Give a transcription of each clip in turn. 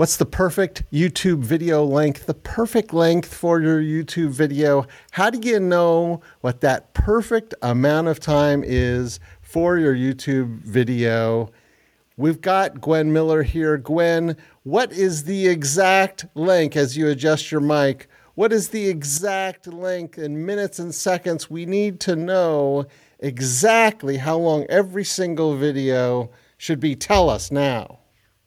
What's the perfect YouTube video length? The perfect length for your YouTube video. How do you know what that perfect amount of time is for your YouTube video? We've got Gwen Miller here. Gwen, what is the exact length as you adjust your mic? What is the exact length in minutes and seconds? We need to know exactly how long every single video should be. Tell us now.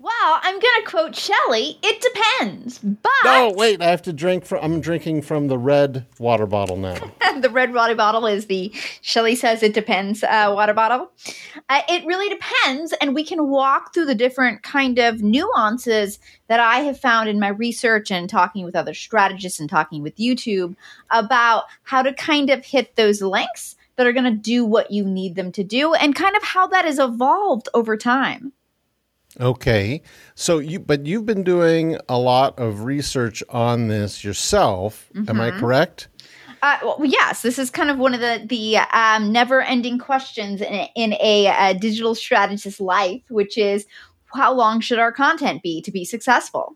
Well, I'm going to quote Shelley. It depends, but no, wait. I have to drink from. I'm drinking from the red water bottle now. the red water bottle is the Shelley says it depends uh, water bottle. Uh, it really depends, and we can walk through the different kind of nuances that I have found in my research and talking with other strategists and talking with YouTube about how to kind of hit those links that are going to do what you need them to do, and kind of how that has evolved over time. Okay. So you but you've been doing a lot of research on this yourself. Mm-hmm. Am I mm-hmm. correct? Uh, well, yes, this is kind of one of the the um, never-ending questions in a, in a, a digital strategist's life, which is how long should our content be to be successful?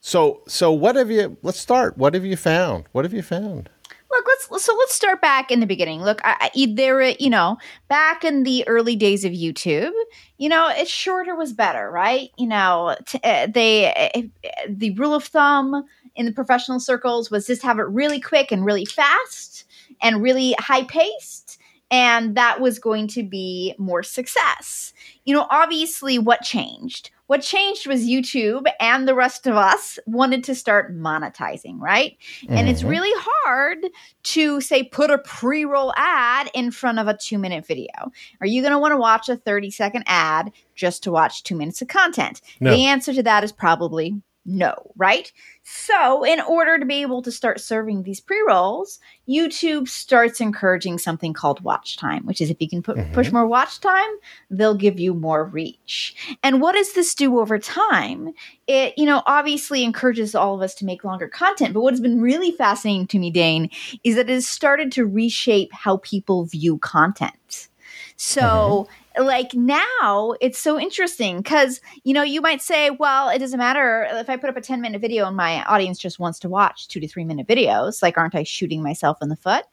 So, so what have you? Let's start. What have you found? What have you found? Look let's so let's start back in the beginning. Look I, I, there you know back in the early days of youtube you know it shorter was better right? You know t- uh, they uh, the rule of thumb in the professional circles was just have it really quick and really fast and really high paced and that was going to be more success. You know obviously what changed what changed was YouTube and the rest of us wanted to start monetizing, right? Mm-hmm. And it's mm-hmm. really hard to say put a pre roll ad in front of a two minute video. Are you going to want to watch a 30 second ad just to watch two minutes of content? No. The answer to that is probably no, right? So, in order to be able to start serving these pre rolls, YouTube starts encouraging something called watch time, which is if you can put, mm-hmm. push more watch time, they'll give you more reach. And what does this do over time? It, you know, obviously encourages all of us to make longer content. But what has been really fascinating to me, Dane, is that it has started to reshape how people view content. So, mm-hmm like now it's so interesting because you know you might say well it doesn't matter if i put up a 10 minute video and my audience just wants to watch two to three minute videos like aren't i shooting myself in the foot?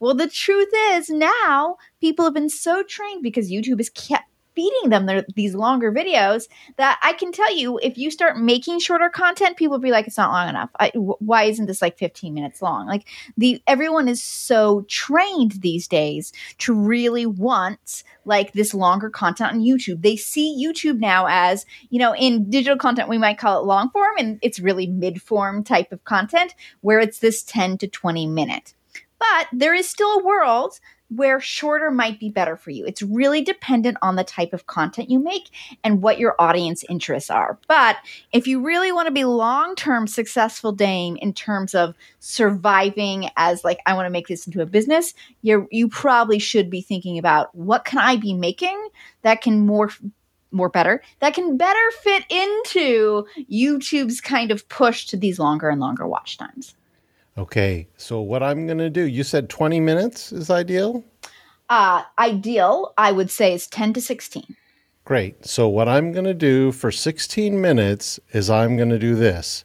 Well the truth is now people have been so trained because youtube has kept feeding them their, these longer videos that I can tell you if you start making shorter content, people will be like, it's not long enough. Why isn't this like 15 minutes long? Like the everyone is so trained these days to really want like this longer content on YouTube. They see YouTube now as, you know, in digital content, we might call it long form and it's really mid form type of content where it's this 10 to 20 minute. But there is still a world where shorter might be better for you. It's really dependent on the type of content you make and what your audience interests are. But if you really want to be long-term successful Dane in terms of surviving as like I want to make this into a business, you you probably should be thinking about what can I be making that can more more better that can better fit into YouTube's kind of push to these longer and longer watch times. Okay, so what I'm going to do, you said 20 minutes is ideal? Uh, ideal, I would say, is 10 to 16. Great. So, what I'm going to do for 16 minutes is I'm going to do this.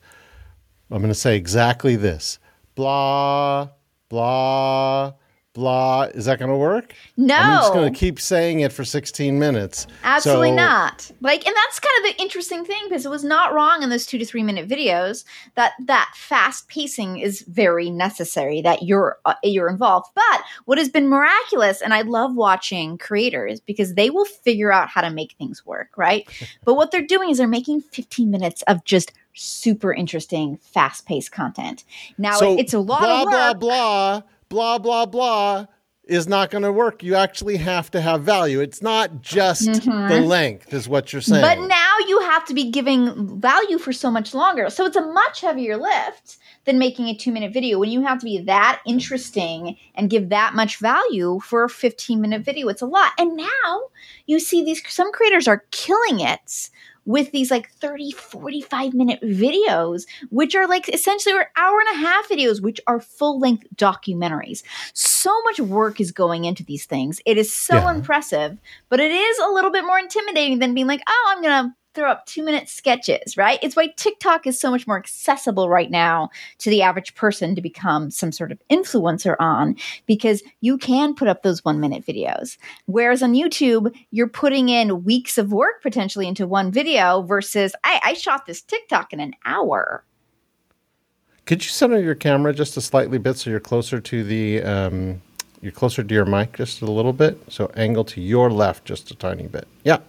I'm going to say exactly this blah, blah, blah. Is that going to work? No. I'm just going to keep saying it for 16 minutes. Absolutely so, not. Like, and that's kind of the interesting thing because it was not wrong in those two to three minute videos that that fast pacing is very necessary. That you're uh, you're involved. But what has been miraculous, and I love watching creators because they will figure out how to make things work, right? but what they're doing is they're making 15 minutes of just super interesting, fast paced content. Now so, it's a lot blah, of work. Blah blah blah blah, blah, is not going to work. You actually have to have value. It's not just mm-hmm. the length, is what you're saying. But now you have to be giving value for so much longer. So it's a much heavier lift than making a two minute video when you have to be that interesting and give that much value for a 15 minute video. It's a lot. And now you see these, some creators are killing it with these like 30, 45 minute videos, which are like essentially or hour and a half videos, which are full length documentaries. So much work is going into these things. It is so yeah. impressive, but it is a little bit more intimidating than being like, oh, I'm going to throw up two minute sketches, right? It's why TikTok is so much more accessible right now to the average person to become some sort of influencer on because you can put up those one minute videos. Whereas on YouTube, you're putting in weeks of work potentially into one video versus I, I shot this TikTok in an hour. Could you center your camera just a slightly bit so you're closer to the um, you're closer to your mic just a little bit? So angle to your left just a tiny bit. Yeah.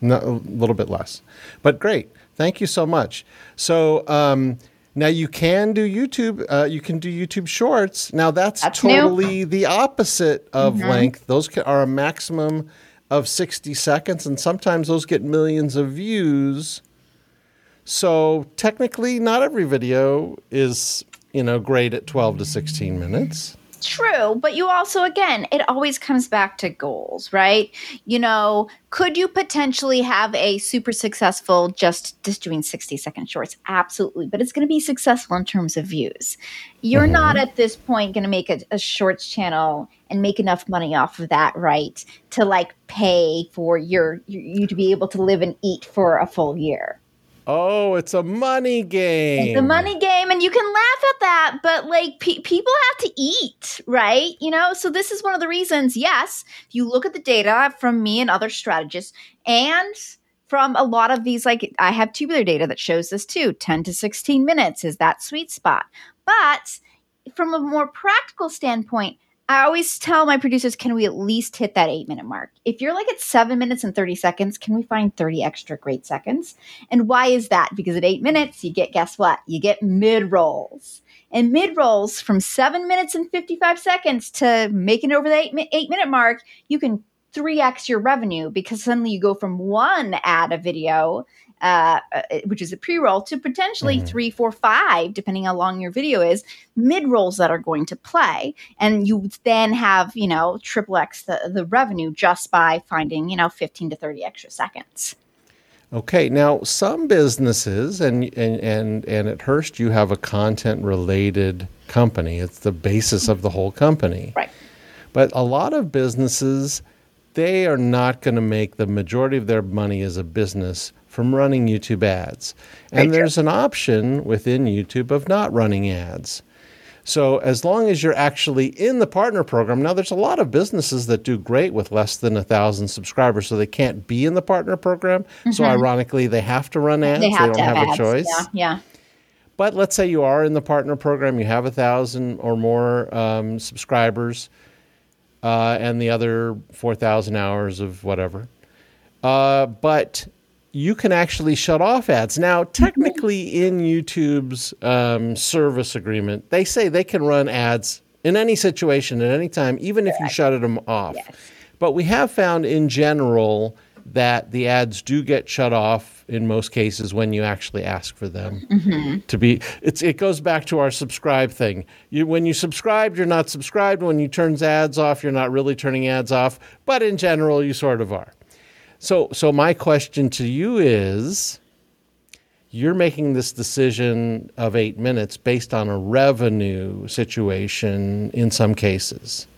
No, a little bit less, but great. Thank you so much. So um, now you can do YouTube. Uh, you can do YouTube Shorts. Now that's, That's totally new. the opposite of length. Those are a maximum of sixty seconds, and sometimes those get millions of views. So technically, not every video is you know great at twelve to sixteen minutes. True, but you also, again, it always comes back to goals, right? You know, could you potentially have a super successful just just doing 60 second shorts? Absolutely, but it's going to be successful in terms of views. You're mm-hmm. not at this point going to make a, a shorts channel and make enough money off of that, right? To like pay for your, your you to be able to live and eat for a full year. Oh, it's a money game. It's a money game, and you can laugh at that, but like pe- people have to eat, right? You know, so this is one of the reasons. Yes, if you look at the data from me and other strategists, and from a lot of these, like I have tubular data that shows this too 10 to 16 minutes is that sweet spot. But from a more practical standpoint, I always tell my producers, can we at least hit that eight minute mark? If you're like at seven minutes and 30 seconds, can we find 30 extra great seconds? And why is that? Because at eight minutes, you get, guess what? You get mid rolls. And mid rolls from seven minutes and 55 seconds to making over the eight, eight minute mark, you can 3x your revenue because suddenly you go from one ad a video uh, uh, which is a pre-roll, to potentially three, four, five, depending how long your video is, mid-rolls that are going to play, and you then have you know triple x the the revenue just by finding you know fifteen to thirty extra seconds. Okay, now some businesses and and and and at Hearst you have a content related company. It's the basis of the whole company. Right. But a lot of businesses they are not going to make the majority of their money as a business from running YouTube ads. And there's an option within YouTube of not running ads. So as long as you're actually in the partner program, now there's a lot of businesses that do great with less than a thousand subscribers, so they can't be in the partner program. So ironically, they have to run ads. Mm-hmm. They have don't to have, have a choice. Yeah, yeah. But let's say you are in the partner program, you have a thousand or more um, subscribers, uh, and the other four thousand hours of whatever. Uh, but you can actually shut off ads. Now. Technically, in YouTube's um, service agreement, they say they can run ads in any situation at any time, even if you shut them off. But we have found in general that the ads do get shut off in most cases when you actually ask for them to be it's it goes back to our subscribe thing. You when you subscribe you're not subscribed. When you turn ads off you're not really turning ads off. But in general you sort of are so so my question to you is you're making this decision of 8 minutes based on a revenue situation in some cases.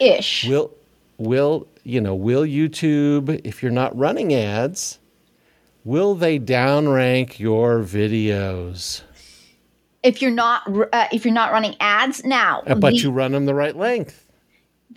Ish. will will you know will youtube if you're not running ads will they downrank your videos? If you're not uh, if you're not running ads now, Uh, but the- you run them the right length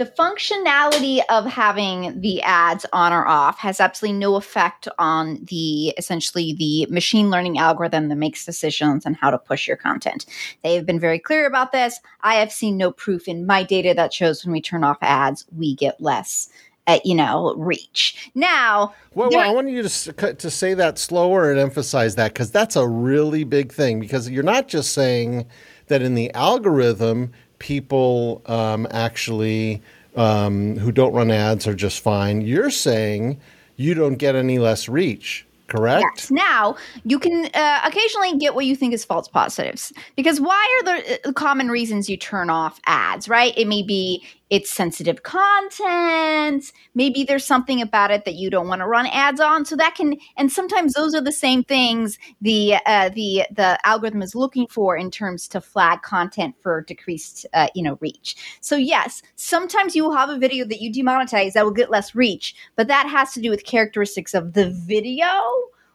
the functionality of having the ads on or off has absolutely no effect on the essentially the machine learning algorithm that makes decisions on how to push your content. They have been very clear about this. I have seen no proof in my data that shows when we turn off ads, we get less. Uh, you know, reach. Now, well, well, i want you to, to say that slower and emphasize that because that's a really big thing because you're not just saying that in the algorithm people um, actually um, who don't run ads are just fine you're saying you don't get any less reach correct Yes. Now you can uh, occasionally get what you think is false positives because why are the uh, common reasons you turn off ads? Right? It may be it's sensitive content. Maybe there's something about it that you don't want to run ads on. So that can, and sometimes those are the same things the uh, the the algorithm is looking for in terms to flag content for decreased, uh, you know, reach. So yes, sometimes you will have a video that you demonetize that will get less reach, but that has to do with characteristics of the video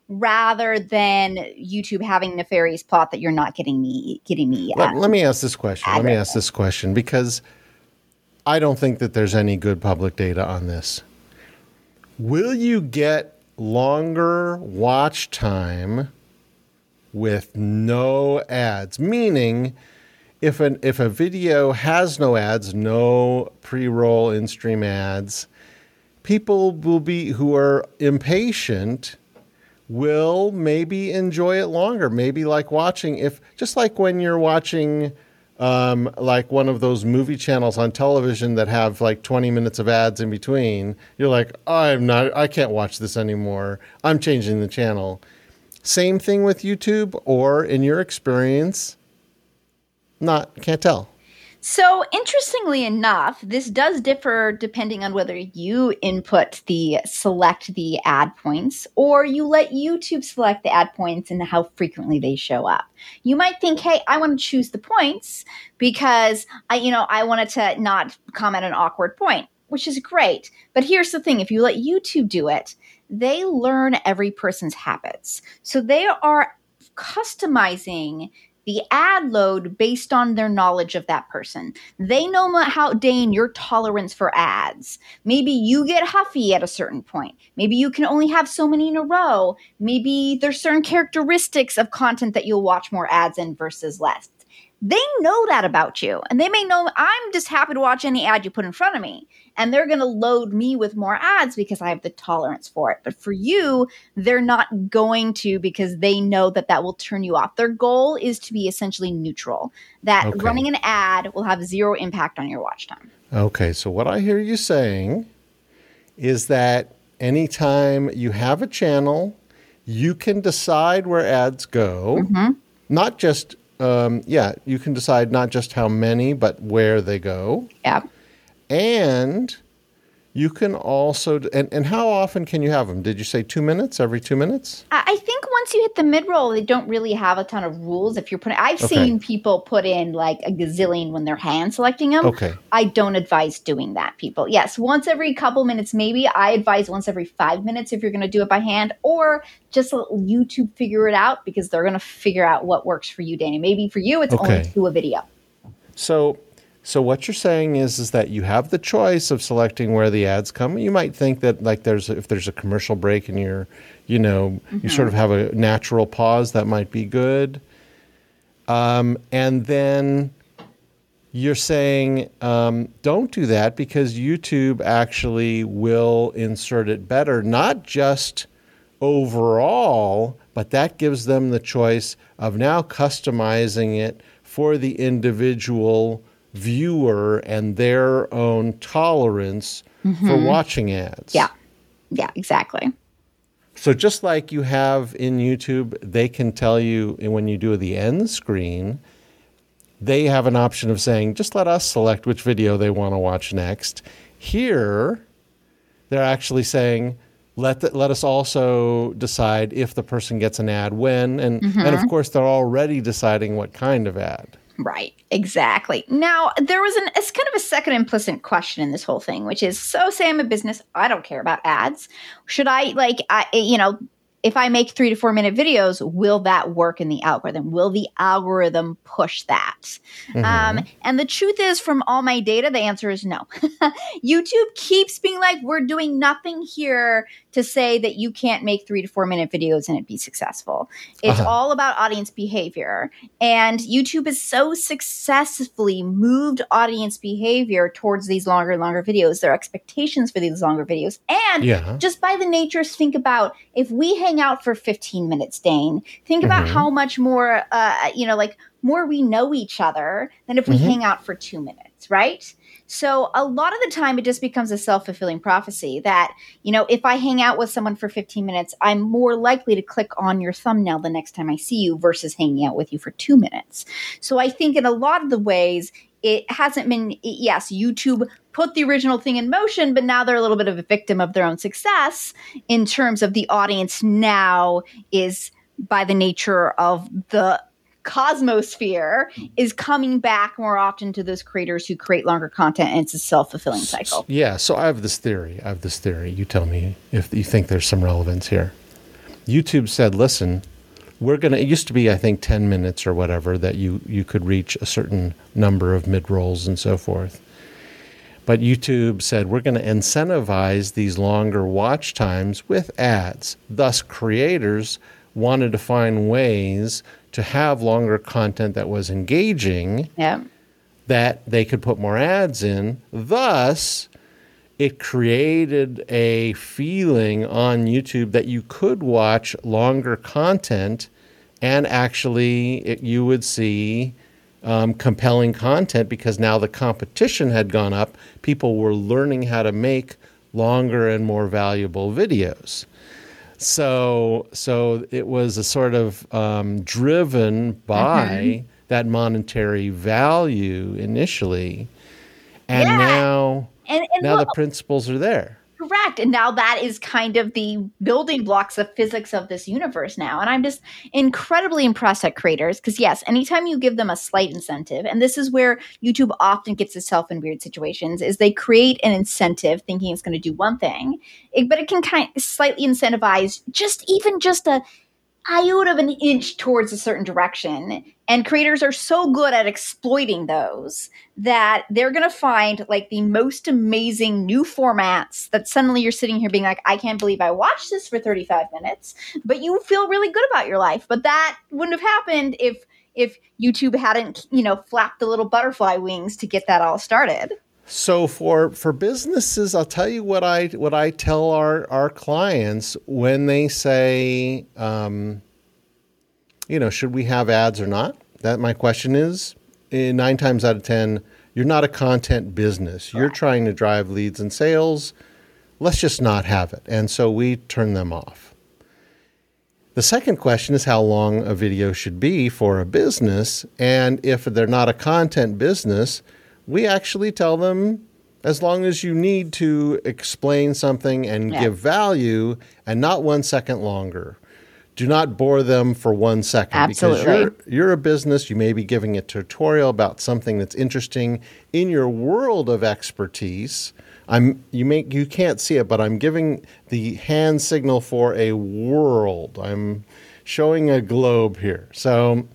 rather than YouTube having nefarious plot that you're not getting me getting me. Uh, let, let, me ask this question. Let me ask this question because I don't think that there's any good public data on this. Will you get longer watch time with no ads? Meaning, if an if a video has no ads, no pre-roll in-stream ads, people will be who are impatient will maybe enjoy it longer. Maybe like watching if just like when you're watching um, like one of those movie channels on television that have like 20 minutes of ads in between, you're like, I'm not, I can't watch this anymore. I'm changing the channel. Same thing with YouTube, or in your experience, not, can't tell. So, interestingly enough, this does differ depending on whether you input the select the ad points or you let YouTube select the ad points and how frequently they show up. You might think, "Hey, I want to choose the points because I, you know, I wanted to not comment an awkward point." Which is great. But here's the thing, if you let YouTube do it, they learn every person's habits. So they are customizing the ad load based on their knowledge of that person. They know how, Dane, your tolerance for ads. Maybe you get huffy at a certain point. Maybe you can only have so many in a row. Maybe there's certain characteristics of content that you'll watch more ads in versus less they know that about you. And they may know I'm just happy to watch any ad you put in front of me. And they're going to load me with more ads because I have the tolerance for it. But for you, they're not going to because they know that that will turn you off. Their goal is to be essentially neutral, that okay. running an ad will have zero impact on your watch time. Okay. So what I hear you saying is that anytime you have a channel, you can decide where ads go, mm-hmm. not just um, yeah, you can decide not just how many, but where they go. Yeah. And you can also, and, and how often can you have them? Did you say two minutes? Every two minutes? I think once you hit the mid roll, they don't really have a ton of rules. If you're putting, I've okay. seen people put in like a gazillion when they're hand selecting them. Okay. I don't advise doing that, people. Yes, once every couple minutes, maybe. I advise once every five minutes if you're going to do it by hand, or just let YouTube figure it out because they're going to figure out what works for you, Danny. Maybe for you, it's okay. only to a video. So so what you're saying is is that you have the choice of selecting where the ads come. You might think that like there's if there's a commercial break and you're, you know, mm-hmm. you sort of have a natural pause that might be good. Um, and then you're saying um, don't do that because YouTube actually will insert it better, not just overall, but that gives them the choice of now customizing it for the individual viewer and their own tolerance mm-hmm. for watching ads. Yeah. Yeah, exactly. So just like you have in YouTube, they can tell you when you do the end screen, they have an option of saying, just let us select which video they want to watch next. Here, they're actually saying, let the, let us also decide if the person gets an ad when, and mm-hmm. and of course they're already deciding what kind of ad. Right, exactly. Now, there was an it's kind of a second implicit question in this whole thing, which is so say I'm a business, I don't care about ads. Should I like I you know, if I make three to four minute videos, will that work in the algorithm? Will the algorithm push that? Mm-hmm. Um, and the truth is, from all my data, the answer is no. YouTube keeps being like, we're doing nothing here to say that you can't make three to four minute videos and it be successful. It's uh-huh. all about audience behavior. And YouTube has so successfully moved audience behavior towards these longer and longer videos, their expectations for these longer videos. And yeah. just by the nature, think about if we hang out for 15 minutes, Dane, think about mm-hmm. how much more, uh, you know, like more we know each other than if we mm-hmm. hang out for two minutes right? So a lot of the time it just becomes a self-fulfilling prophecy that, you know, if I hang out with someone for 15 minutes, I'm more likely to click on your thumbnail the next time I see you versus hanging out with you for 2 minutes. So I think in a lot of the ways it hasn't been yes, YouTube put the original thing in motion, but now they're a little bit of a victim of their own success in terms of the audience now is by the nature of the cosmosphere is coming back more often to those creators who create longer content and it's a self-fulfilling cycle. yeah so i have this theory i have this theory. You tell me if you think there's some relevance here. Youtube said listen we're going to it used to be i think 10 minutes or whatever that you you could reach a certain number of mid rolls and so forth. But youtube said we're going to incentivize these longer watch times with ads. Thus creators wanted to find ways to have longer content that was engaging yeah. that they could put more ads in. Thus, it created a feeling on YouTube that you could watch longer content and actually it, you would see um, compelling content because now the competition had gone up. People were learning how to make longer and more valuable videos. So, so it was a sort of um, driven by mm-hmm. that monetary value initially, and yeah. now and, and now the principles are there. Correct. And now that is kind of the building blocks of physics of this universe now. And I'm just incredibly impressed at creators because, yes, anytime you give them a slight incentive, and this is where YouTube often gets itself in weird situations, is they create an incentive thinking it's going to do one thing, but it can kind of slightly incentivize just even just a iota of an inch towards a certain direction. And creators are so good at exploiting those that they're going to find like the most amazing new formats that suddenly you're sitting here being like, I can't believe I watched this for 35 minutes, but you feel really good about your life. But that wouldn't have happened if if YouTube hadn't, you know, flapped the little butterfly wings to get that all started. So for for businesses, I'll tell you what I what I tell our our clients when they say, um, you know, should we have ads or not? That my question is. Eh, nine times out of ten, you're not a content business. You're trying to drive leads and sales. Let's just not have it, and so we turn them off. The second question is how long a video should be for a business, and if they're not a content business we actually tell them as long as you need to explain something and yeah. give value and not one second longer. Do not bore them for one second Absolutely. because you're you're a business. You may be giving a tutorial about something that's interesting in your world of expertise. I'm you make you can't see it, but I'm giving the hand signal for a world. I'm showing a globe here. So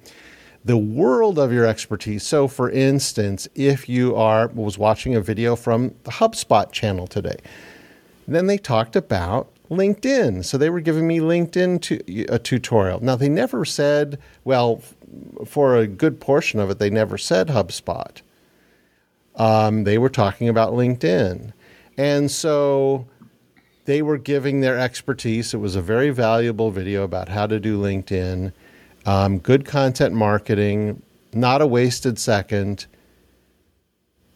the world of your expertise. So, for instance, if you are was watching a video from the HubSpot channel today, then they talked about LinkedIn. So they were giving me LinkedIn to, a tutorial. Now they never said, well, for a good portion of it, they never said HubSpot. Um, they were talking about LinkedIn, and so they were giving their expertise. It was a very valuable video about how to do LinkedIn um, good content marketing, not a wasted second,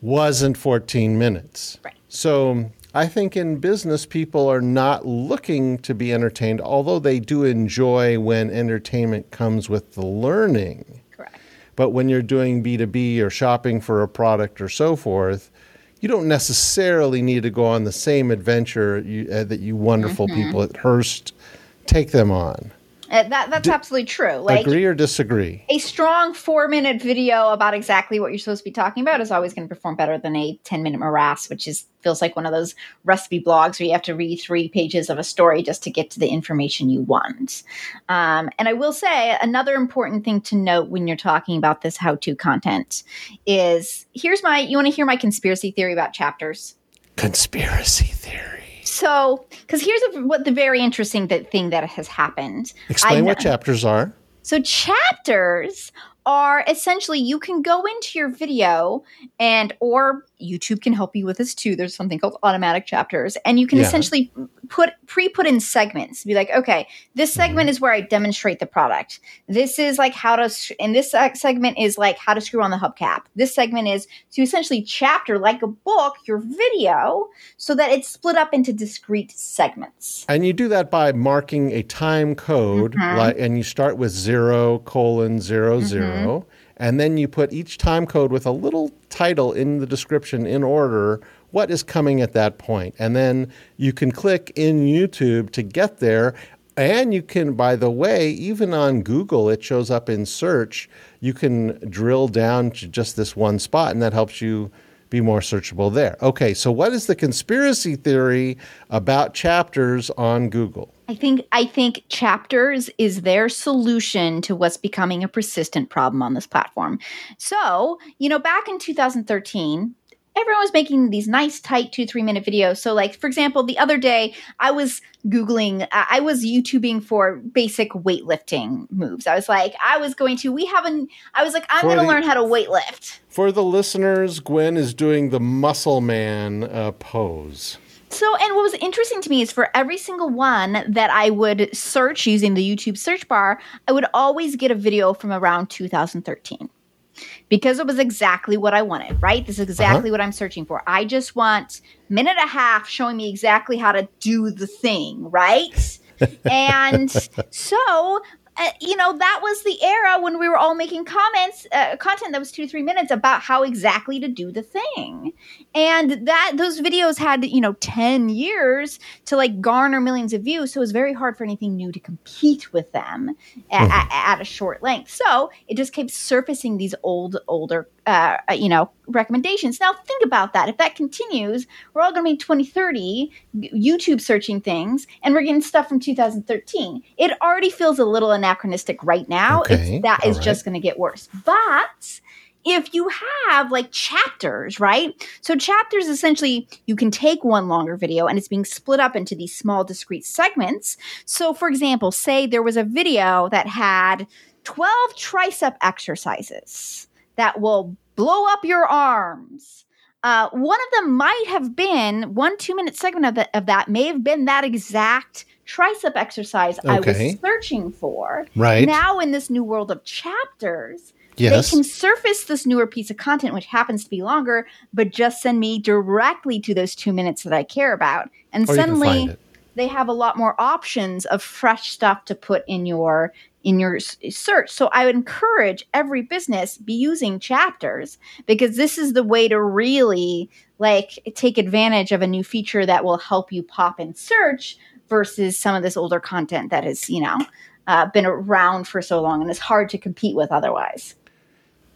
wasn't 14 minutes. Right. So I think in business, people are not looking to be entertained, although they do enjoy when entertainment comes with the learning. Correct. But when you're doing B2B or shopping for a product or so forth, you don't necessarily need to go on the same adventure you, uh, that you wonderful mm-hmm. people at Hearst take them on. That that's D- absolutely true. Like agree or disagree. A strong four minute video about exactly what you're supposed to be talking about is always going to perform better than a ten minute morass, which is feels like one of those recipe blogs where you have to read three pages of a story just to get to the information you want. Um, and I will say another important thing to note when you're talking about this how to content is here's my you want to hear my conspiracy theory about chapters. Conspiracy theory. So, because here's a, what the very interesting that thing that has happened. Explain what chapters are. So, chapters are essentially you can go into your video and or YouTube can help you with this too. There's something called automatic chapters and you can Yeah. essentially put pre-put in segments. Be like, okay, this Mm-hmm. segment is where I demonstrate the product. This is like how to and this segment is like how to screw on the hubcap. This segment is to essentially chapter like a book your video so that it's split up into discrete segments. And you do that by marking a time code, Mhm. like, and you start with zero colon zero zero, and then you put each time code with a little title in the description in order what is coming at that point. And then you can click in YouTube to get there. And you can, by the way, even on Google, it shows up in search. You can drill down to just this one spot, and that helps you be more searchable there. Okay, so what is the conspiracy theory about chapters on Google? I think I think chapters is their solution to what's becoming a persistent problem on this platform. So, you know, back in 2013, everyone was making these nice tight 2-3 minute videos. So like for example, the other day I was googling uh, I was YouTubing for basic weightlifting moves. I was like I was going to we haven't I was like I'm going to learn how to weightlift. For the listeners, Gwen is doing the muscle man uh, pose. So, and what was interesting to me is for every single one that I would search using the YouTube search bar, I would always get a video from around 2013 because it was exactly what I wanted, right? This is exactly what I'm searching for. I just want minute and a half showing me exactly how to do the thing, right? and so uh, you know that was the era when we were all making comments uh, content that was two to three minutes about how exactly to do the thing and that those videos had you know 10 years to like garner millions of views. So it was very hard for anything new to compete with them a- a- at a short length. So it just kept surfacing these old older uh, uh, you know recommendations. Now think about that. If that continues we're all going to be 2030 youtube searching things and we're getting stuff from 2013 it already feels a little anachronistic right now. Okay, it's, that all is right. just going to get worse. But if you have like chapters, right? So chapters essentially you can take one longer video and it's being split up into these small discrete segments. So for example, say there was a video that had 12 tricep exercises that will blow up your arms. Uh, one of them might have been one two minute segment of, the, of that may have been that exact tricep exercise I was searching for. Right? Now, in this new world of chapters, yes. they can surface this newer piece of content, which happens to be longer, but just send me directly to those two minutes that I care about. And or suddenly. They have a lot more options of fresh stuff to put in your in your search. So I would encourage every business be using chapters because this is the way to really like take advantage of a new feature that will help you pop in search versus some of this older content that has, you know, uh, been around for so long and is hard to compete with otherwise.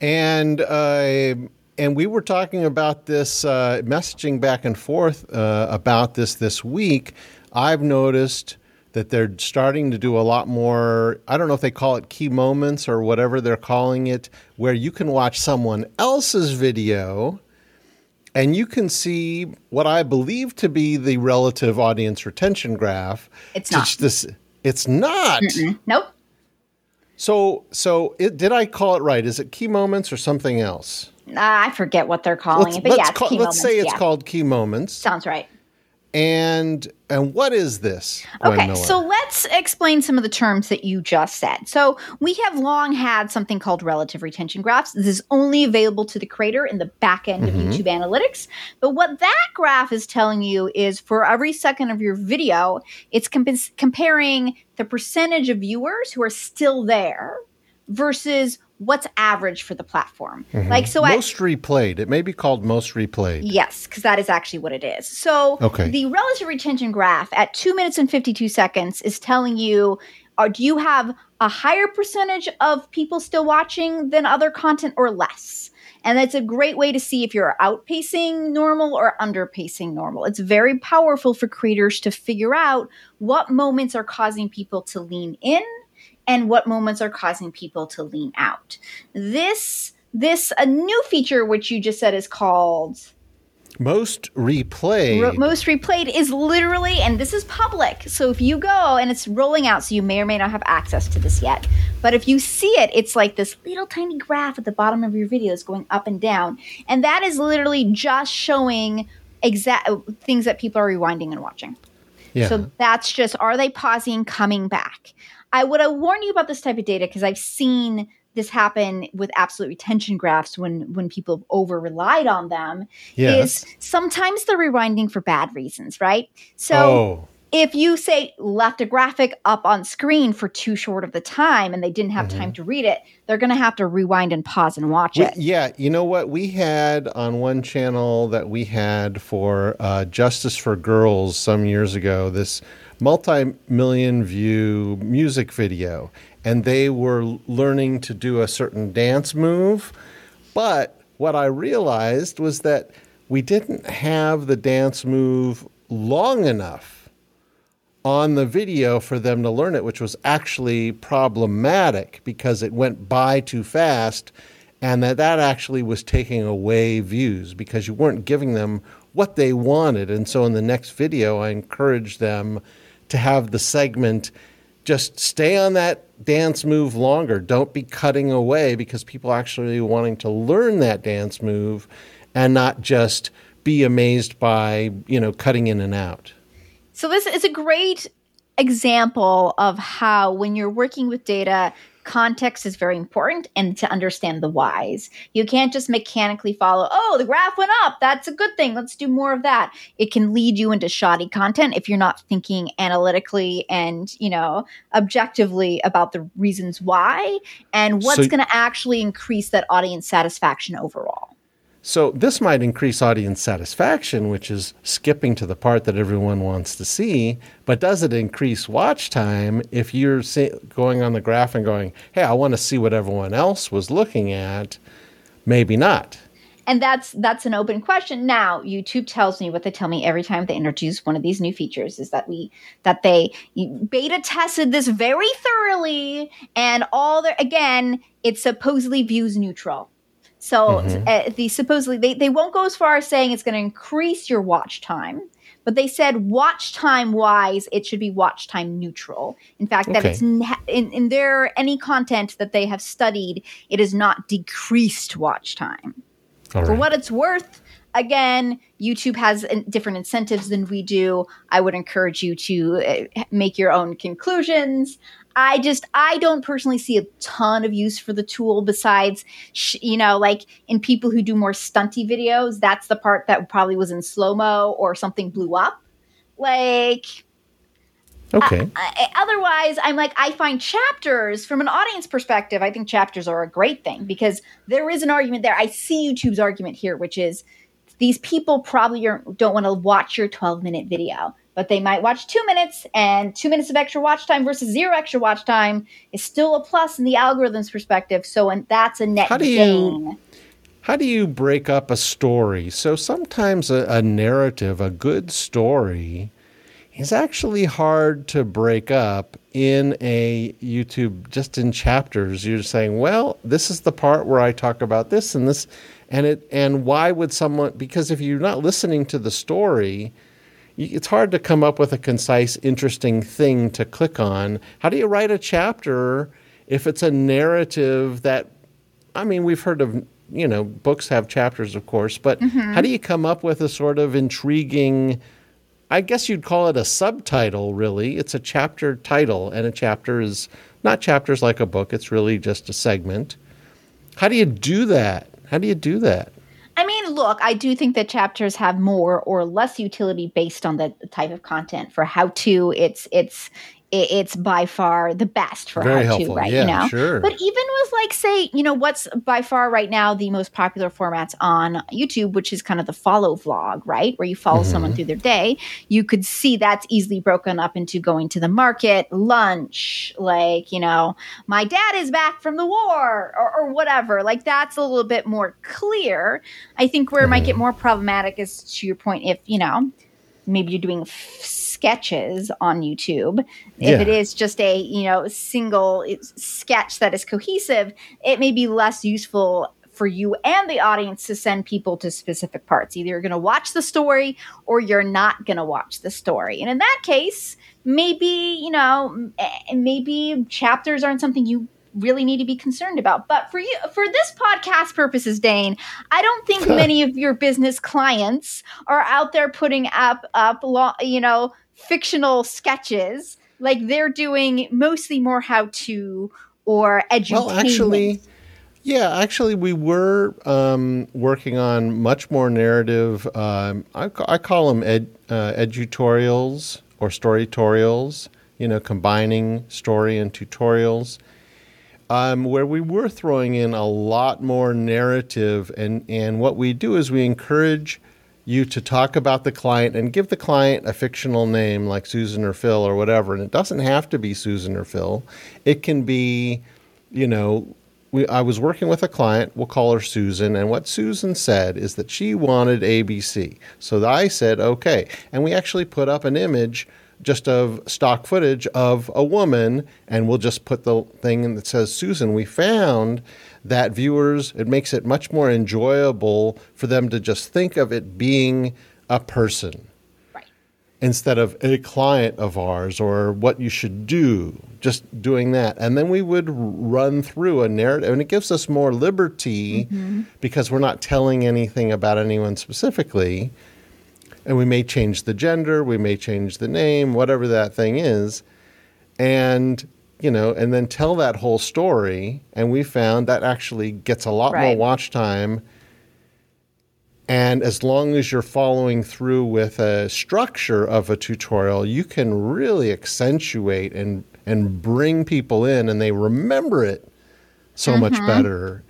And uh, and we were talking about this uh, messaging back and forth uh, about this this week. I've noticed that they're starting to do a lot more. I don't know if they call it key moments or whatever they're calling it, where you can watch someone else's video. And you can see what I believe to be the relative audience retention graph. It's not. This, it's not. Nope. So, so it, did I call it right? Is it key moments or something else? Uh, I forget what they're calling let's it, but let's, yeah, call- let's say it's yeah. called key moments. Sounds right. And and what is this? Gwen Okay, Miller? so let's explain some of the terms that you just said. So, we have long had something called relative retention graphs. This is only available to the creator in the back end of Mhm. YouTube Analytics. But what that graph is telling you is for every second of your video, it's comp- comparing the percentage of viewers who are still there versus what's average for the platform. Mm-hmm. Like, so most replayed. It may be called most replayed. Yes, because that is actually what it is. So Okay. the relative retention graph at two minutes and 52 seconds is telling you are, do you have a higher percentage of people still watching than other content or less? And that's a great way to see if you're outpacing normal or underpacing normal. It's very powerful for creators to figure out what moments are causing people to lean in and what moments are causing people to lean out. This this a new feature which you just said is called most replayed. Most replayed is literally, and this is public. So if you go and it's rolling out, so you may or may not have access to this yet. But if you see it, it's like this little tiny graph at the bottom of your videos going up and down. And that is literally just showing exact things that people are rewinding and watching. Yeah. So that's just are they pausing, coming back? I would have warned you about this type of data because I've seen this happen with absolute retention graphs when when people over relied on them. Yes. Is sometimes they're rewinding for bad reasons, right? So oh. if you say left a graphic up on screen for too short of the time and they didn't have time to read it, they're going to have to rewind and pause and watch We- it. yeah, you know what? We had on one channel that we had for uh, Justice for Girls some years ago this multi million view music video, and they were learning to do a certain dance move. But what I realized was that we didn't have the dance move long enough on the video for them to learn it, which was actually problematic because it went by too fast and that that actually was taking away views because you weren't giving them what they wanted. And so in the next video, I encouraged them to have the segment just stay on that dance move longer. Don't be cutting away because people actually wanting to learn that dance move and not just be amazed by, you know, cutting in and out. So this is a great example of how when you're working with data, context is very important and to understand the whys. You can't just mechanically follow, oh, the graph went up. That's a good thing. Let's do more of that. It can lead you into shoddy content if you're not thinking analytically and, you know, objectively about the reasons why and what's So- going to actually increase that audience satisfaction overall. So this might increase audience satisfaction, which is skipping to the part that everyone wants to see. But does it increase watch time if you're see, going on the graph and going, "Hey, I want to see what everyone else was looking at"? Maybe not. and that's that's an open question now youtube tells me what they tell me every time they introduce one of these new features is that we that they beta tested this very thoroughly and all their again it's supposedly views neutral so uh, the supposedly they, they won't go as far as saying it's going to increase your watch time but they said watch time wise it should be watch time neutral. In fact that Okay. it's n- in, in their any content that they have studied it is not decreased watch time. All for right. what it's worth again youtube has in- different incentives than we do. I would encourage you to uh, make your own conclusions i just i don't personally see a ton of use for the tool besides sh- you know like in people who do more stunty videos that's the part that probably was in slow mo or something blew up. Like Okay. I, otherwise i'm like i find chapters from an audience perspective i think chapters are a great thing because there is an argument there. I see youtube's argument here which is these people probably don't want to watch your 12 minute video but they might watch two minutes and two minutes of extra watch time versus zero extra watch time is still a plus in the algorithm's perspective so and that's a net How do you- gain How do you break up a story? So sometimes a, a narrative, a good story, is actually hard to break up in a YouTube just in chapters. You're saying, well, this is the part where I talk about this and this and it and why would someone because if you're not listening to the story, it's hard to come up with a concise, interesting thing to click on. How do you write a chapter if it's a narrative that I mean, we've heard of, you know, books have chapters, of course, but mm-hmm. how do you come up with a sort of intriguing, I guess you'd call it a subtitle, really? It's a chapter title, and a chapter is not chapters like a book, it's really just a segment. How do you do that? How do you do that? Look, I do think that chapters have more or less utility based on the type of content. For how to, it's it's it's by far the best for Very how helpful. to, right? Yeah, you know, sure. But even with like, say, you know, what's by far right now the most popular formats on YouTube, which is kind of the follow vlog, right, where you follow Mm-hmm. someone through their day. You could see that's easily broken up into going to the market, lunch, like you know, my dad is back from the war, or, or whatever. Like that's a little bit more clear. I think where it might get more problematic is to your point, if you know, maybe you're doing f- sketches on YouTube. If Yeah. it is just a you know single sketch that is cohesive, it may be less useful for you and the audience to send people to specific parts. Either you're going to watch the story or you're not going to watch the story. And in that case, maybe, you know, eh, maybe chapters aren't something you really need to be concerned about. But for you, for this podcast purposes, Dane, I don't think many of your business clients are out there putting up up you know fictional sketches. Like they're doing mostly more how to or education. Well, actually. Yeah, actually, we were um, working on much more narrative. Um, I, I, call them ed, uh, edutorials or storytorials. You know, combining story and tutorials um, where we were throwing in a lot more narrative. And, and what we do is we encourage you to talk about the client and give the client a fictional name like Susan or Phil or whatever. And it doesn't have to be Susan or Phil, it can be, you know, we, I was working with a client, we'll call her Susan, and what Susan said is that she wanted ABC. So I said, okay. And we actually put up an image just of stock footage of a woman, and we'll just put the thing that says Susan. We found that viewers, it makes it much more enjoyable for them to just think of it being a person right. instead of a client of ours or what you should do, just doing that. And then we would run through a narrative, and it gives us more liberty mm-hmm. because we're not telling anything about anyone specifically and we may change the gender, we may change the name, whatever that thing is, and you know, and then tell that whole story. And we found that actually gets a lot right. more watch time. And as long as you're following through with a structure of a tutorial, you can really accentuate and and bring people in, and they remember it so mm-hmm. much better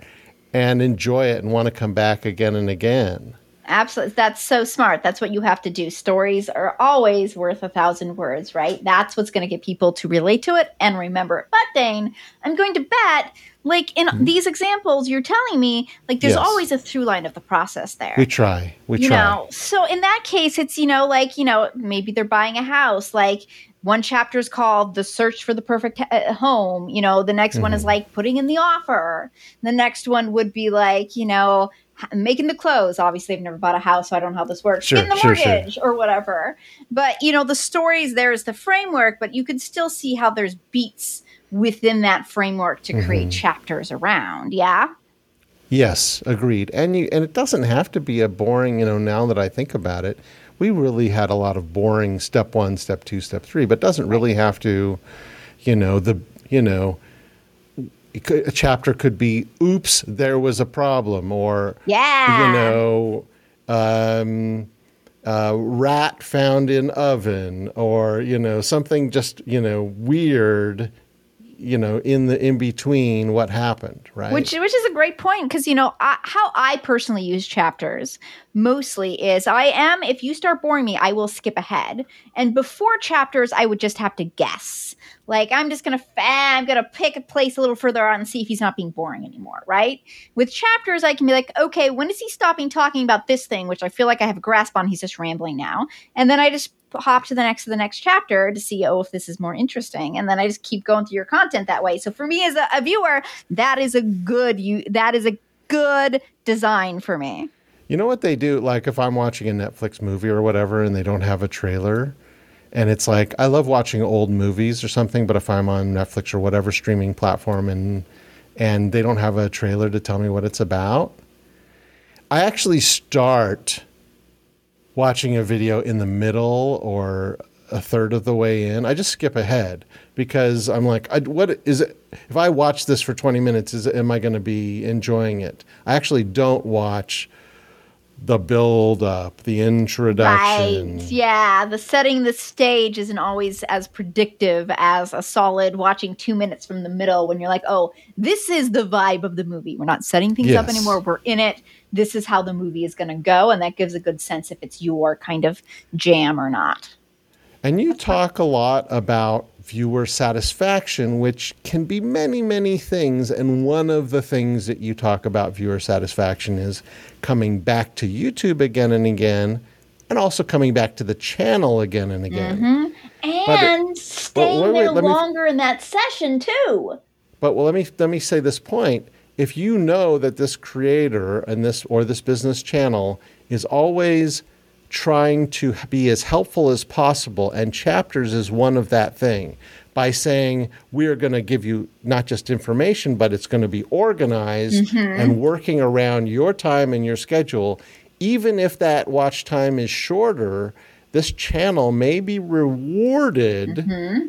and enjoy it and want to come back again and again. Absolutely. That's so smart. That's what you have to do. Stories are always worth a thousand words, right? That's what's going to get people to relate to it and remember it. But Dane, I'm going to bet, like in mm-hmm. these examples you're telling me, like there's yes. always a through line of the process there. We try. We you try. know, so in that case, it's, you know, like, you know, maybe they're buying a house, like one chapter is called the search for the perfect uh, home you know the next mm-hmm. one is mm-hmm. like putting in the offer the next one would be like you know making the clothes. Obviously, I've never bought a house, so I don't know how this works. Sure, Getting the sure, mortgage sure. or whatever. But you know, the stories there is the framework, but you can still see how there's beats within that framework to create mm-hmm. chapters around. Yeah. Yes, agreed. And you and it doesn't have to be a boring. You know, now that I think about it, we really had a lot of boring step one, step two, step three, but doesn't really have to. You know the you know could, a chapter could be oops there was a problem or yeah. you know um, uh, rat found in oven or you know something just you know weird you know in the in between what happened right which which is a great point because you know I, how i personally use chapters mostly is i am if you start boring me i will skip ahead and before chapters i would just have to guess like I'm just gonna fa- I'm gonna pick a place a little further on and see if he's not being boring anymore, right? With chapters, I can be like, okay, when is he stopping talking about this thing, which I feel like I have a grasp on? He's just rambling now, and then I just hop to the next to the next chapter to see oh if this is more interesting. And then i just keep going through your content that way. So for me as a, a viewer that is a good you that is a good design for me. You know what they do? Like if i'm watching a netflix movie or whatever and they don't have a trailer and it's like I love watching old movies or something, but if I'm on Netflix or whatever streaming platform and and they don't have a trailer to tell me what it's about, I actually start watching a video in the middle or a third of the way in. I just skip ahead because I'm like, I, what is it? If I watch this for 20 minutes, is am I going to be enjoying it? I actually don't watch the build up, the introduction. Right. Yeah. The setting the stage isn't always as predictive as a solid watching two minutes from the middle when you're like, oh, this is the vibe of the movie. We're not setting things yes. up anymore. We're in it. This is how the movie is going to go. And that gives a good sense if it's your kind of jam or not. And you talk a lot about viewer satisfaction, which can be many, many things. And one of the things that you talk about viewer satisfaction is coming back to YouTube again and again, and also coming back to the channel again and again. Mm-hmm. And staying wait, there longer me, in that session too. But well, let me let me say this point. if you know that this creator and this or this business channel is always trying to be as helpful as possible, and chapters is one of that thing by saying we're going to give you not just information, but it's going to be organized mm-hmm. and working around your time and your schedule. Even if that watch time is shorter, this channel may be rewarded mm-hmm.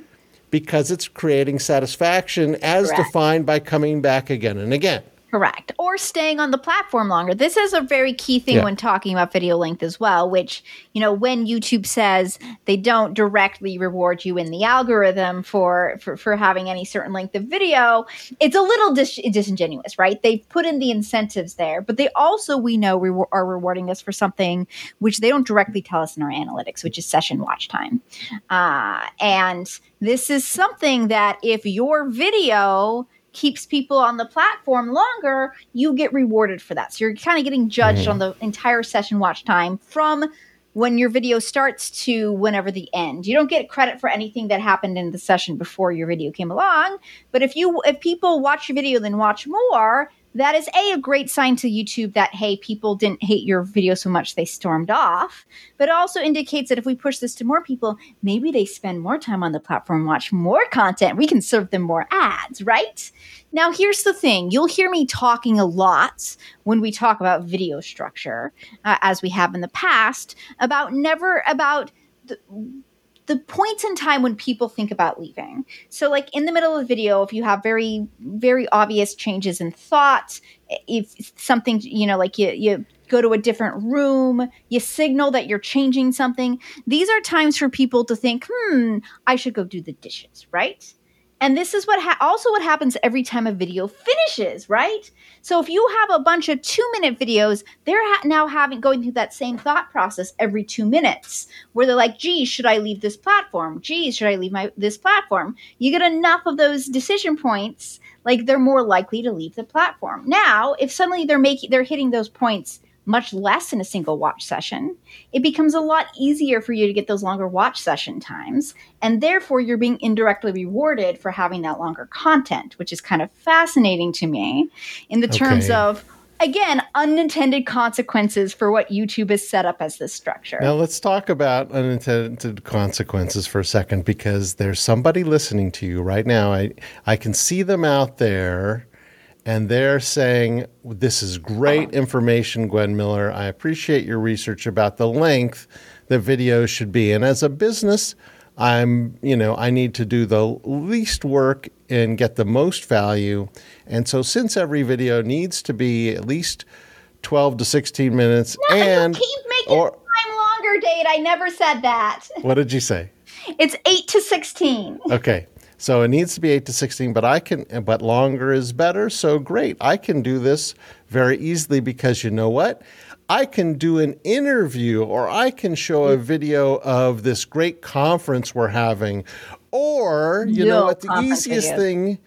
because it's creating satisfaction as Correct. defined by coming back again and again. Correct. Or staying on the platform longer. This is a very key thing yeah. when talking about video length as well, which, you know, when YouTube says they don't directly reward you in the algorithm for for, for having any certain length of video, it's a little dis- disingenuous, right? They've put in the incentives there, but they also, we know, re- are rewarding us for something which they don't directly tell us in our analytics, which is session watch time. Uh, and this is something that if your video keeps people on the platform longer, you get rewarded for that. So you're kind of getting judged mm-hmm. on the entire session watch time from when your video starts to whenever the end. You don't get credit for anything that happened in the session before your video came along, but if you if people watch your video then watch more, that is a, a great sign to YouTube that hey, people didn't hate your video so much they stormed off. But it also indicates that if we push this to more people, maybe they spend more time on the platform, watch more content. We can serve them more ads, right? Now, here's the thing: you'll hear me talking a lot when we talk about video structure, uh, as we have in the past, about never about. The, the points in time when people think about leaving. So, like in the middle of the video, if you have very, very obvious changes in thought, if something, you know, like you, you go to a different room, you signal that you're changing something, these are times for people to think, hmm, I should go do the dishes, right? And this is what ha- also what happens every time a video finishes, right? So if you have a bunch of two minute videos, they're ha- now having going through that same thought process every two minutes, where they're like, "Geez, should I leave this platform? Geez, should I leave my this platform?" You get enough of those decision points, like they're more likely to leave the platform. Now, if suddenly they're making they're hitting those points much less in a single watch session, it becomes a lot easier for you to get those longer watch session times. And therefore, you're being indirectly rewarded for having that longer content, which is kind of fascinating to me in the terms okay. of, again, unintended consequences for what YouTube has set up as this structure. Now, let's talk about unintended consequences for a second because there's somebody listening to you right now. I, I can see them out there and they're saying, This is great uh-huh. information, Gwen Miller. I appreciate your research about the length that videos should be. And as a business, I'm, you know, I need to do the least work and get the most value. And so, since every video needs to be at least 12 to 16 minutes, no, and keep making or, time longer, date. I never said that. What did you say? It's 8 to 16. Okay. So it needs to be 8 to 16, but I can but longer is better. So great. I can do this very easily because you know what? I can do an interview or I can show a video of this great conference we're having. Or, you no know what, the easiest thing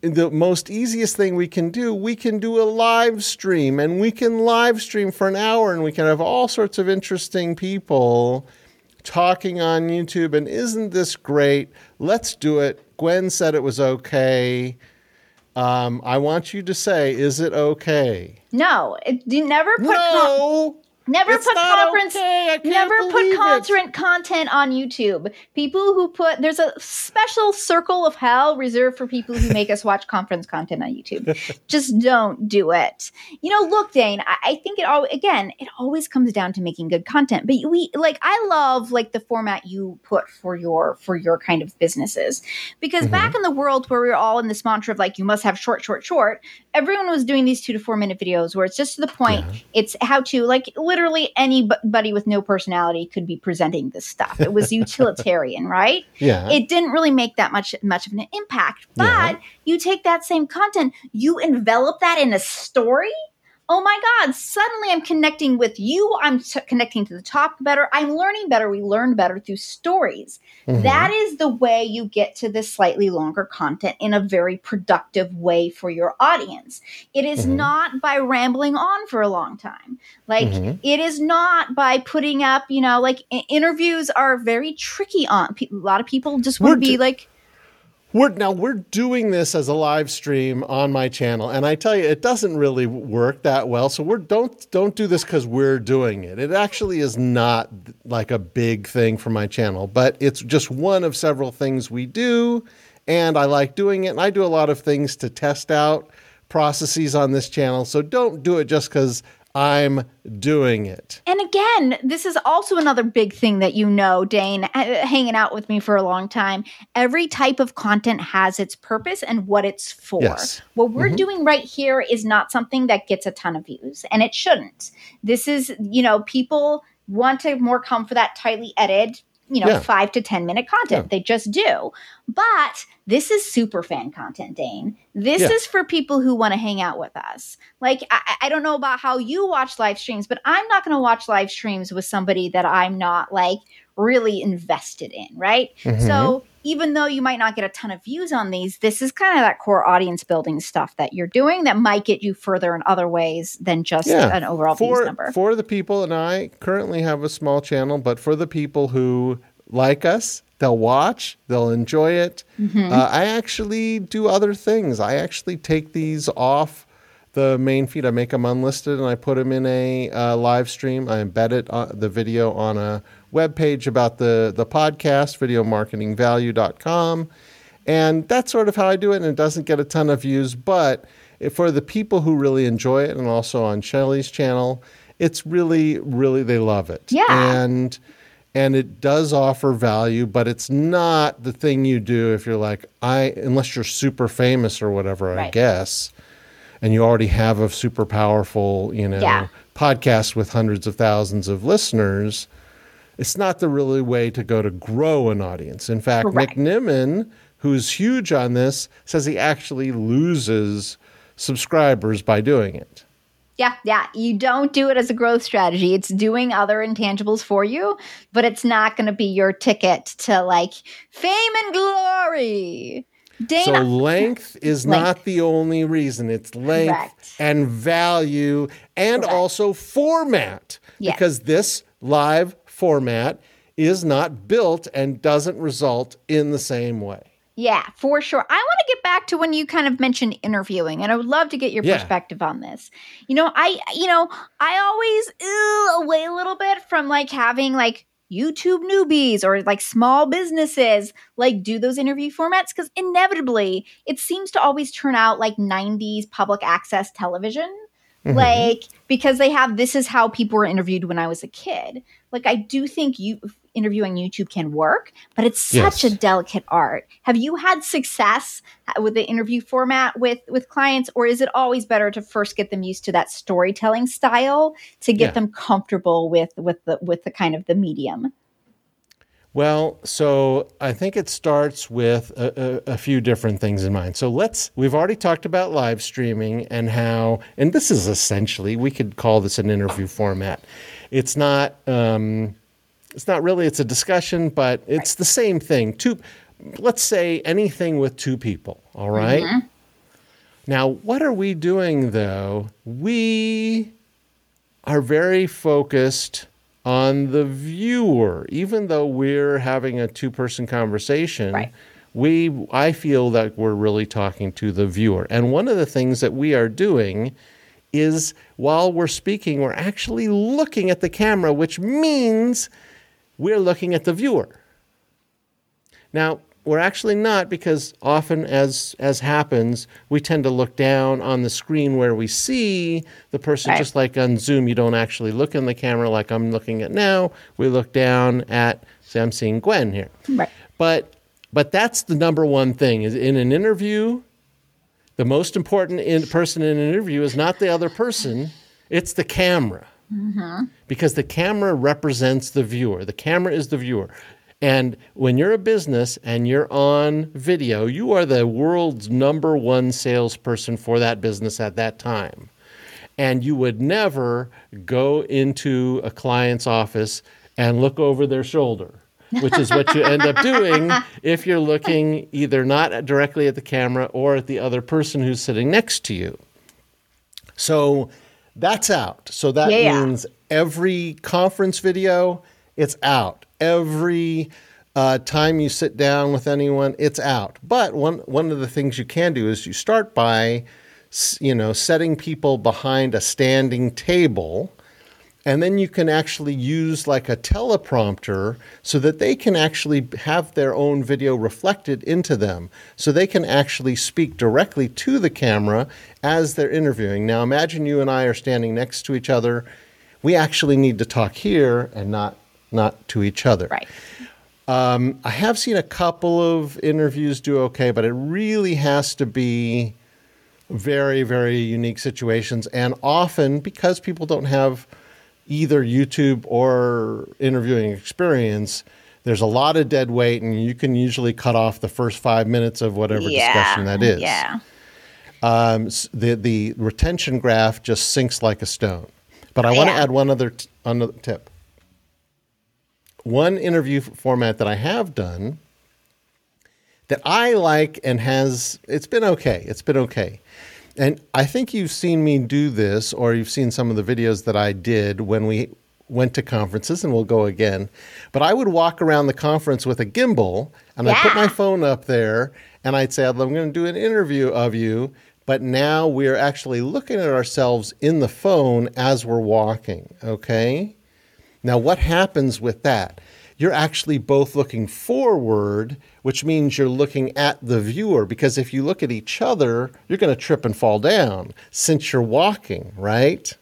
the most easiest thing we can do, we can do a live stream and we can live stream for an hour and we can have all sorts of interesting people talking on YouTube. And isn't this great? Let's do it. Gwen said it was okay. Um, I want you to say, is it okay? No, it, you never put. No. Never it's put conference. Okay. never put content content on YouTube. People who put there's a special circle of hell reserved for people who make us watch conference content on YouTube. Just don't do it. You know, look, Dane. I, I think it all again. It always comes down to making good content. But we like I love like the format you put for your for your kind of businesses because mm-hmm. back in the world where we were all in this mantra of like you must have short, short, short. Everyone was doing these two to four minute videos where it's just to the point. Yeah. It's how to like literally anybody with no personality could be presenting this stuff. It was utilitarian, right? Yeah. It didn't really make that much much of an impact. But yeah. you take that same content, you envelop that in a story oh my God, suddenly I'm connecting with you. I'm t- connecting to the topic better. I'm learning better. We learn better through stories. Mm-hmm. That is the way you get to this slightly longer content in a very productive way for your audience. It is mm-hmm. not by rambling on for a long time. Like, mm-hmm. it is not by putting up, you know, like interviews are very tricky on. A lot of people just want to be like, We're now we're doing this as a live stream on my channel, and I tell you, it doesn't really work that well. So we're don't don't do this because we're doing it. It actually is not like a big thing for my channel, but it's just one of several things we do, and I like doing it. And I do a lot of things to test out processes on this channel. So don't do it just because I'm doing it. And again, this is also another big thing that you know, Dane, hanging out with me for a long time. Every type of content has its purpose and what it's for. Yes. What we're mm-hmm. doing right here is not something that gets a ton of views, and it shouldn't. This is, you know, people want to more come for that tightly edited you know, yeah. five to 10 minute content. Yeah. They just do. But this is super fan content, Dane. This yeah. is for people who want to hang out with us. Like, I, I, don't know about how you watch live streams, but I'm not going to watch live streams with somebody that I'm not like really invested in, right? Mm-hmm. So even though you might not get a ton of views on these, this is kind of that core audience building stuff that you're doing that might get you further in other ways than just yeah. an overall for, views number. For the people, and I currently have a small channel, but for the people who like us, they'll watch, they'll enjoy it. Mm-hmm. Uh, I actually do other things. I actually take these off the main feed. I make them unlisted and I put them in a uh, live stream. I embed it uh, the video on a web page about the the podcast, videomarketingvalue.com. And that's sort of how I do it. And it doesn't get a ton of views, but for the people who really enjoy it, and also on Shelly's channel, it's really, really they love it. Yeah. And and it does offer value, but it's not the thing you do if you're like I unless you're super famous or whatever, right. I guess. And you already have a super powerful, you know, yeah. podcast with hundreds of thousands of listeners it's not the really way to go to grow an audience. In fact, Correct. Nick Nimmin, who's huge on this, says he actually loses subscribers by doing it. Yeah, yeah. You don't do it as a growth strategy. It's doing other intangibles for you, but it's not going to be your ticket to like fame and glory. Dana. So length is length. not the only reason. It's length Correct. and value and Correct. also format. Yes. Because this live format is not built and doesn't result in the same way. Yeah, for sure. I want to get back to when you kind of mentioned interviewing, and I would love to get your yeah. perspective on this. You know, I, you know, I always ew, away a little bit from like having like YouTube newbies or like small businesses like do those interview formats because inevitably it seems to always turn out like 90s public access television Mm-hmm. Like because they have this is how people were interviewed when I was a kid. Like I do think you interviewing YouTube can work, but it's such yes. a delicate art. Have you had success with the interview format with with clients or is it always better to first get them used to that storytelling style to get yeah. them comfortable with with the with the kind of the medium? Well, so I think it starts with a, a, a, few different things in mind. So let's, we've already talked about live streaming and how, and this is essentially, we could call this an interview format. It's not, um, it's not really, it's a discussion, but it's the same thing. Two, let's say anything with two people, all right? mm-hmm. Now, what are we doing though? We are very focused on the viewer. Even though we're having a two person conversation, right. we I feel that we're really talking to the viewer. And one of the things that we are doing is while we're speaking, we're actually looking at the camera, which means we're looking at the viewer. Now, we're actually not because often as as happens we tend to look down on the screen where we see the person right. just like on zoom you don't actually look in the camera like i'm looking at now we look down at say i'm seeing gwen here right. but but that's the number one thing is in an interview the most important in, person in an interview is not the other person it's the camera mm-hmm. because the camera represents the viewer the camera is the viewer and when you're a business and you're on video, you are the world's number one salesperson for that business at that time. And you would never go into a client's office and look over their shoulder, which is what you end up doing if you're looking either not directly at the camera or at the other person who's sitting next to you. So that's out. So that yeah. means every conference video, it's out every uh, time you sit down with anyone, it's out. But one one of the things you can do is you start by, you know, setting people behind a standing table, and then you can actually use like a teleprompter so that they can actually have their own video reflected into them, so they can actually speak directly to the camera as they're interviewing. Now, imagine you and I are standing next to each other. We actually need to talk here and not not to each other. Right. Um, I have seen a couple of interviews do okay, but it really has to be very, very unique situations. And often, because people don't have either YouTube or interviewing experience, there's a lot of dead weight, and you can usually cut off the first five minutes of whatever Yeah. discussion that is. Yeah. Um, the the retention graph just sinks like a stone. But I want to add one other t- another tip. One interview format that I have done that I like and has it's been okay. It's been okay. And I think you've seen me do this or you've seen some of the videos that I did when we went to conferences and we'll go again. But I would walk around the conference with a gimbal and I put my phone up there and I'd say I'm going to do an interview of you, but now we're actually looking at ourselves in the phone as we're walking, okay? Now, what happens with that? You're actually both looking forward, which means you're looking at the viewer. Because if you look at each other, you're going to trip and fall down since you're walking, right?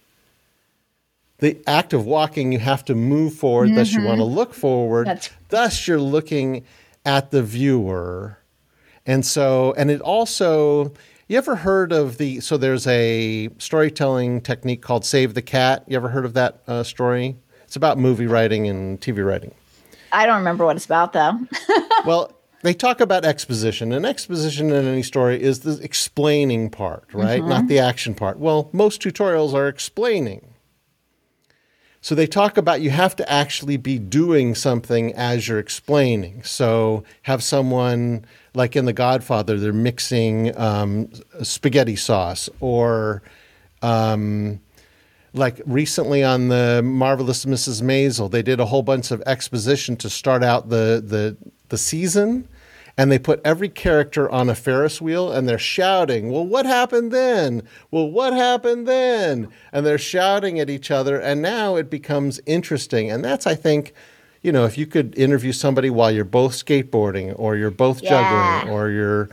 The act of walking, you have to move forward, thus, you want to look forward. That's- thus, you're looking at the viewer. And so, and it also, you ever heard of the, so there's a storytelling technique called Save the Cat. You ever heard of that uh, story? It's about movie writing and TV writing. I don't remember what it's about though. well, they talk about exposition, and exposition in any story is the explaining part, right? Not the action part. Well, most tutorials are explaining. So they talk about you have to actually be doing something as you're explaining. So have someone like in The Godfather, they're mixing um, spaghetti sauce, or um, like recently on the marvelous Mrs. Maisel, they did a whole bunch of exposition to start out the the the season, and they put every character on a Ferris wheel, and they're shouting, "Well, what happened then? Well, what happened then?" And they're shouting at each other, and now it becomes interesting, and that's I think. You know, if you could interview somebody while you're both skateboarding or you're both Yeah. juggling or you're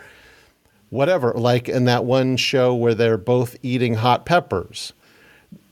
whatever, like in that one show where they're both eating hot peppers,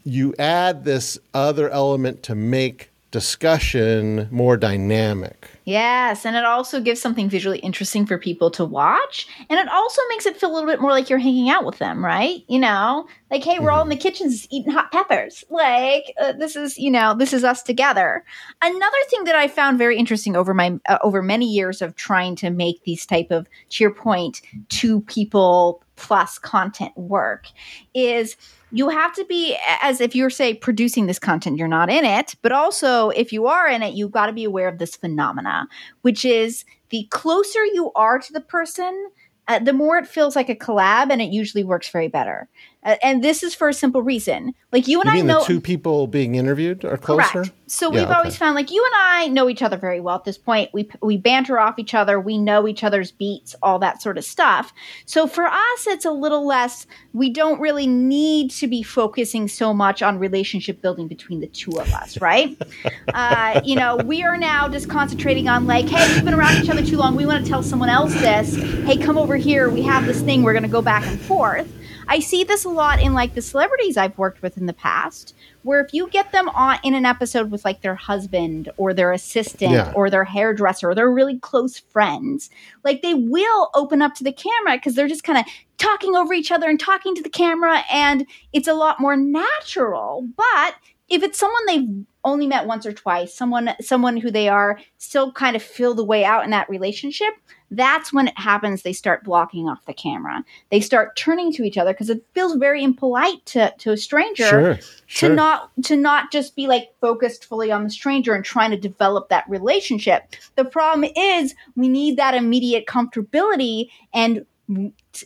you add this other element to make discussion more dynamic. Yes, and it also gives something visually interesting for people to watch, and it also makes it feel a little bit more like you're hanging out with them, right? You know, like hey, we're all in the kitchens eating hot peppers. Like uh, this is, you know, this is us together. Another thing that I found very interesting over my uh, over many years of trying to make these type of to your point two people plus content work is you have to be as if you're say producing this content you're not in it but also if you are in it you've got to be aware of this phenomena which is the closer you are to the person uh, the more it feels like a collab and it usually works very better uh, and this is for a simple reason like you and You i know the two people being interviewed are closer? Correct. So Yeah, we've always found like you and I know each other very well at this point. We we banter off each other. We know each other's beats, all that sort of stuff. So for us, it's a little less. We don't really need to be focusing so much on relationship building between the two of us, right? uh, you know, we are now just concentrating on like, hey, we've been around each other too long. We want to tell someone else this. Hey, come over here. We have this thing. We're going to go back and forth. I see this a lot in like the celebrities I've worked with in the past, where if you get them on in an episode with like their husband or their assistant Yeah. or their hairdresser or their really close friends, like they will open up to the camera because they're just kind of talking over each other and talking to the camera, and it's a lot more natural. But if it's someone they've only met once or twice, someone someone who they are still kind of feel the way out in that relationship, that's when it happens they start blocking off the camera. They start turning to each other because it feels very impolite to to a stranger Sure. Sure. to not to not just be like focused fully on the stranger and trying to develop that relationship. The problem is we need that immediate comfortability and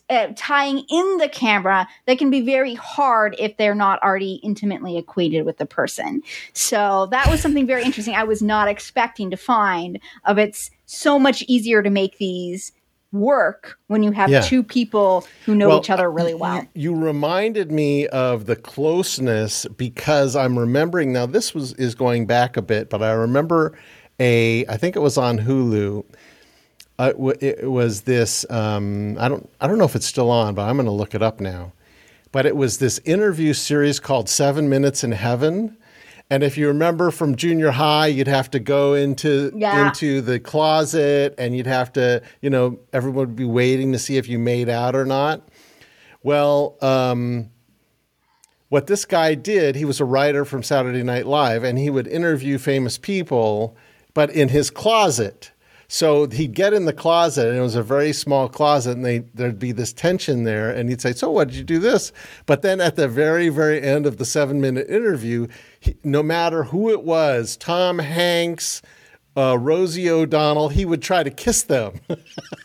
uh, tying in the camera that can be very hard if they're not already intimately acquainted with the person. So that was something very interesting. I was not expecting to find of it's so much easier to make these work when you have yeah. two people who know well, each other really well. You, you, reminded me of the closeness because I'm remembering now this was is going back a bit, but I remember a I think it was on Hulu uh, it was this. Um, I don't. I don't know if it's still on, but I'm going to look it up now. But it was this interview series called Seven Minutes in Heaven. And if you remember from junior high, you'd have to go into yeah. into the closet, and you'd have to, you know, everyone would be waiting to see if you made out or not. Well, um, what this guy did, he was a writer from Saturday Night Live, and he would interview famous people, but in his closet. So he'd get in the closet, and it was a very small closet, and they, there'd be this tension there. And he'd say, "So, what did you do this?" But then at the very, very end of the seven-minute interview, he, no matter who it was, Tom Hanks, uh, Rosie O'Donnell, he would try to kiss them.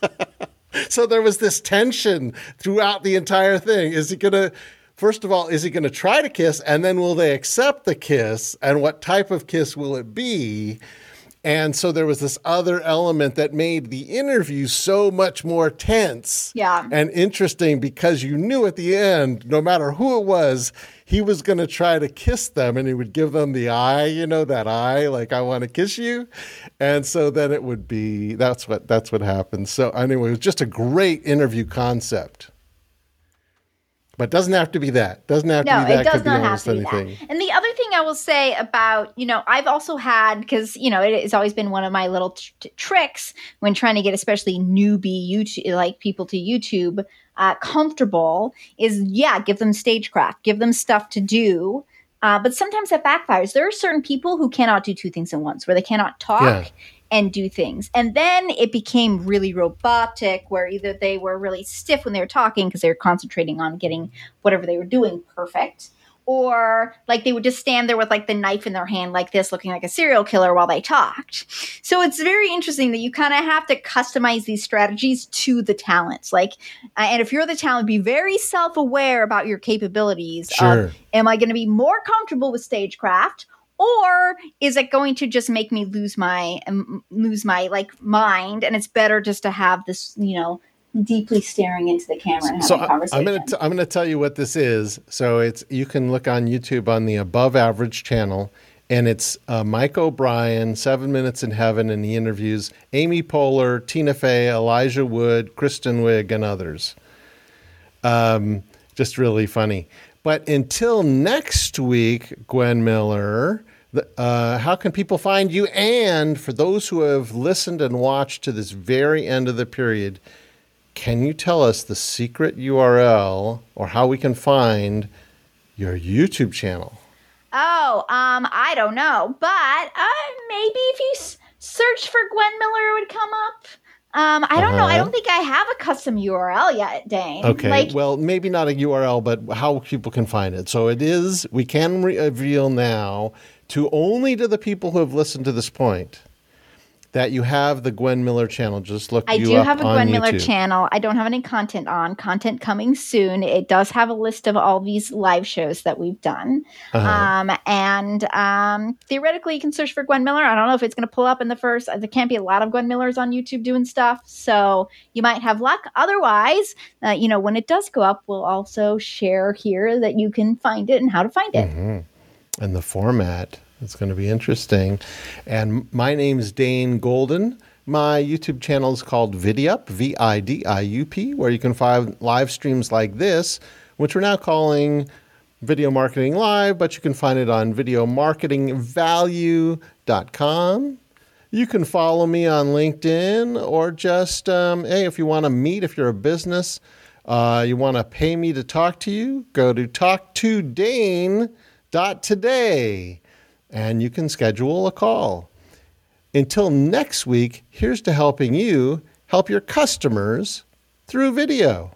so there was this tension throughout the entire thing. Is he gonna? First of all, is he going to try to kiss, and then will they accept the kiss, and what type of kiss will it be? And so there was this other element that made the interview so much more tense yeah. and interesting because you knew at the end, no matter who it was, he was going to try to kiss them and he would give them the eye, you know, that eye, like, I want to kiss you. And so then it would be that's what that's what happened. So anyway, it was just a great interview concept. But doesn't have to be that. Doesn't have no, to be that. it does not have to be anything. that. And the other thing I will say about, you know, I've also had because you know it has always been one of my little t- tricks when trying to get especially newbie YouTube like people to YouTube uh, comfortable is yeah, give them stagecraft, give them stuff to do. Uh, but sometimes that backfires. There are certain people who cannot do two things at once, where they cannot talk yeah and do things. And then it became really robotic, where either they were really stiff when they were talking because they were concentrating on getting whatever they were doing perfect, or like they would just stand there with like the knife in their hand like this looking like a serial killer while they talked so it's very interesting that you kind of have to customize these strategies to the talents like uh, and if you're the talent be very self-aware about your capabilities sure. Of, am i going to be more comfortable with stagecraft or is it going to just make me lose my um, lose my like mind and it's better just to have this you know deeply staring into the camera and so conversation. I'm going to I'm going to tell you what this is. So it's you can look on YouTube on the Above Average channel, and it's uh, Mike O'Brien, Seven Minutes in Heaven, and he interviews Amy Poehler, Tina Fey, Elijah Wood, Kristen Wiig, and others. Um, just really funny. But until next week, Gwen Miller, uh, how can people find you? And for those who have listened and watched to this very end of the period, can you tell us the secret URL or how we can find your YouTube channel? Oh, um, I don't know, but uh, maybe if you s- search for Gwen Miller, it would come up. Um, I don't uh-huh. know. I don't think I have a custom URL yet, Dane. Okay. Like, well, maybe not a URL, but how people can find it. So it is. We can reveal now to only to the people who have listened to this point that you have the Gwen Miller channel. Just look. I do have a Gwen Miller channel. I don't have any content on. Content coming soon. It does have a list of all these live shows that we've done. Uh-huh. Um, and um, theoretically, you can search for Gwen Miller. I don't know if it's going to pull up in the first. There can't be a lot of Gwen Millers on YouTube doing stuff, so you might have luck. Otherwise, uh, you know, when it does go up, we'll also share here that you can find it and how to find it. Mm-hmm. And the format. It's going to be interesting. And my name is Dane Golden. My YouTube channel is called VidiUp, V I D I U P, where you can find live streams like this, which we're now calling Video Marketing Live, but you can find it on videomarketingvalue.com. You can follow me on LinkedIn or just, um, hey, if you want to meet, if you're a business, uh, you want to pay me to talk to you, go to talktodane.today and you can schedule a call. Until next week, here's to helping you help your customers through video.